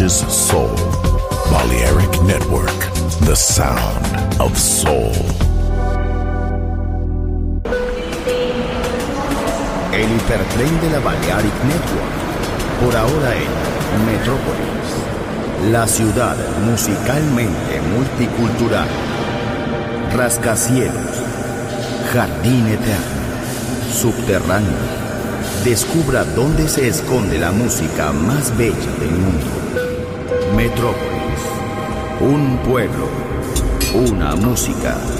touches soul. Balearic Network, the sound of soul. El hipertren de la Balearic Network, por ahora en Metrópolis, la ciudad musicalmente multicultural, rascacielos, jardín eterno, subterráneo. Descubra dónde se esconde la música más bella del mundo. Metrópolis, un pueblo, una música.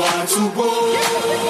want to roll.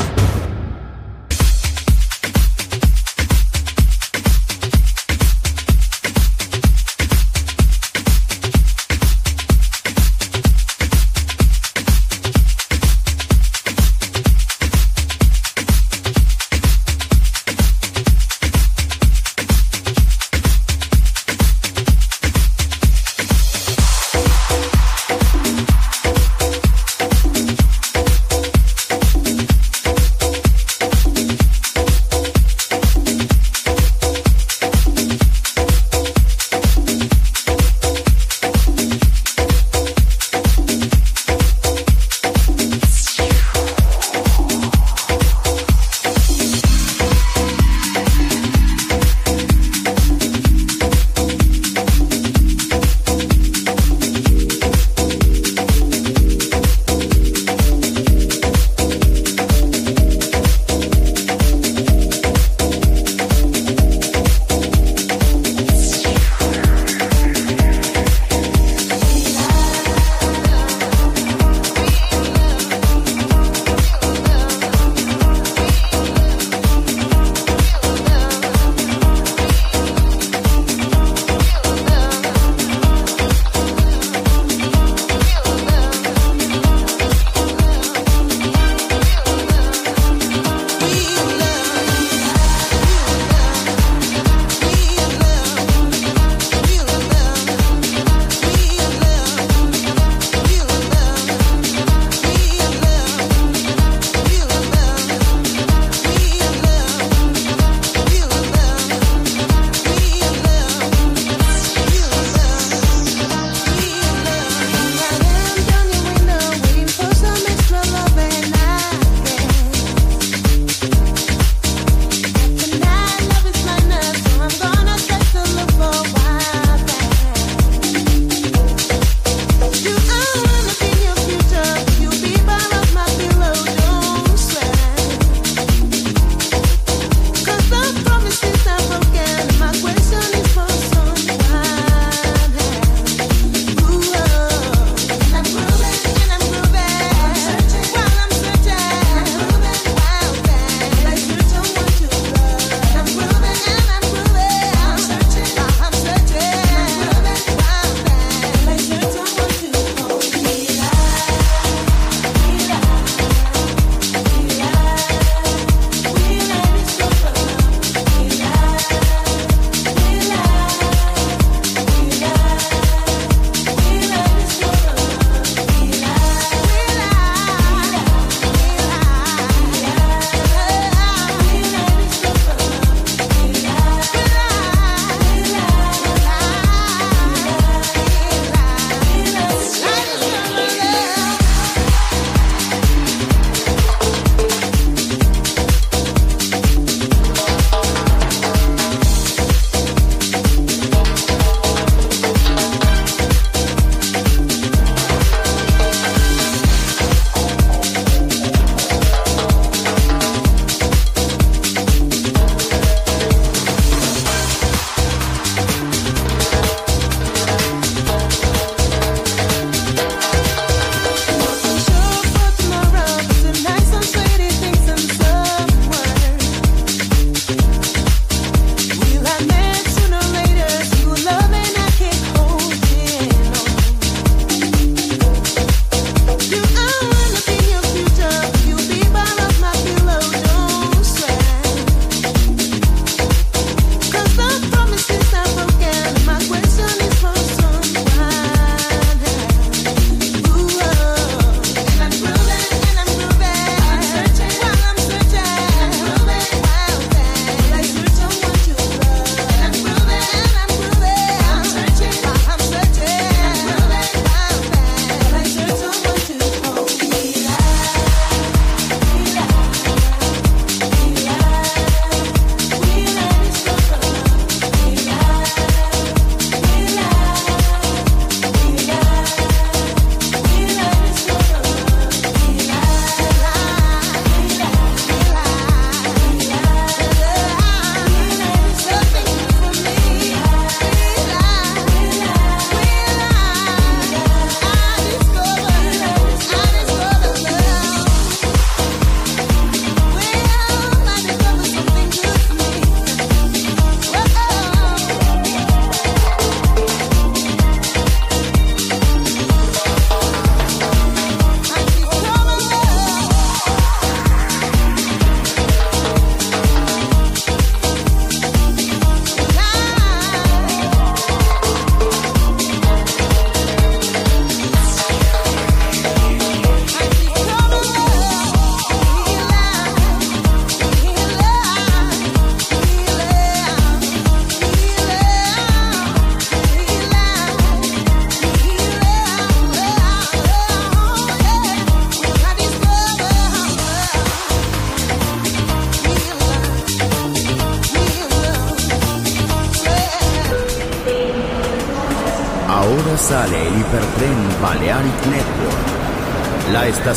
La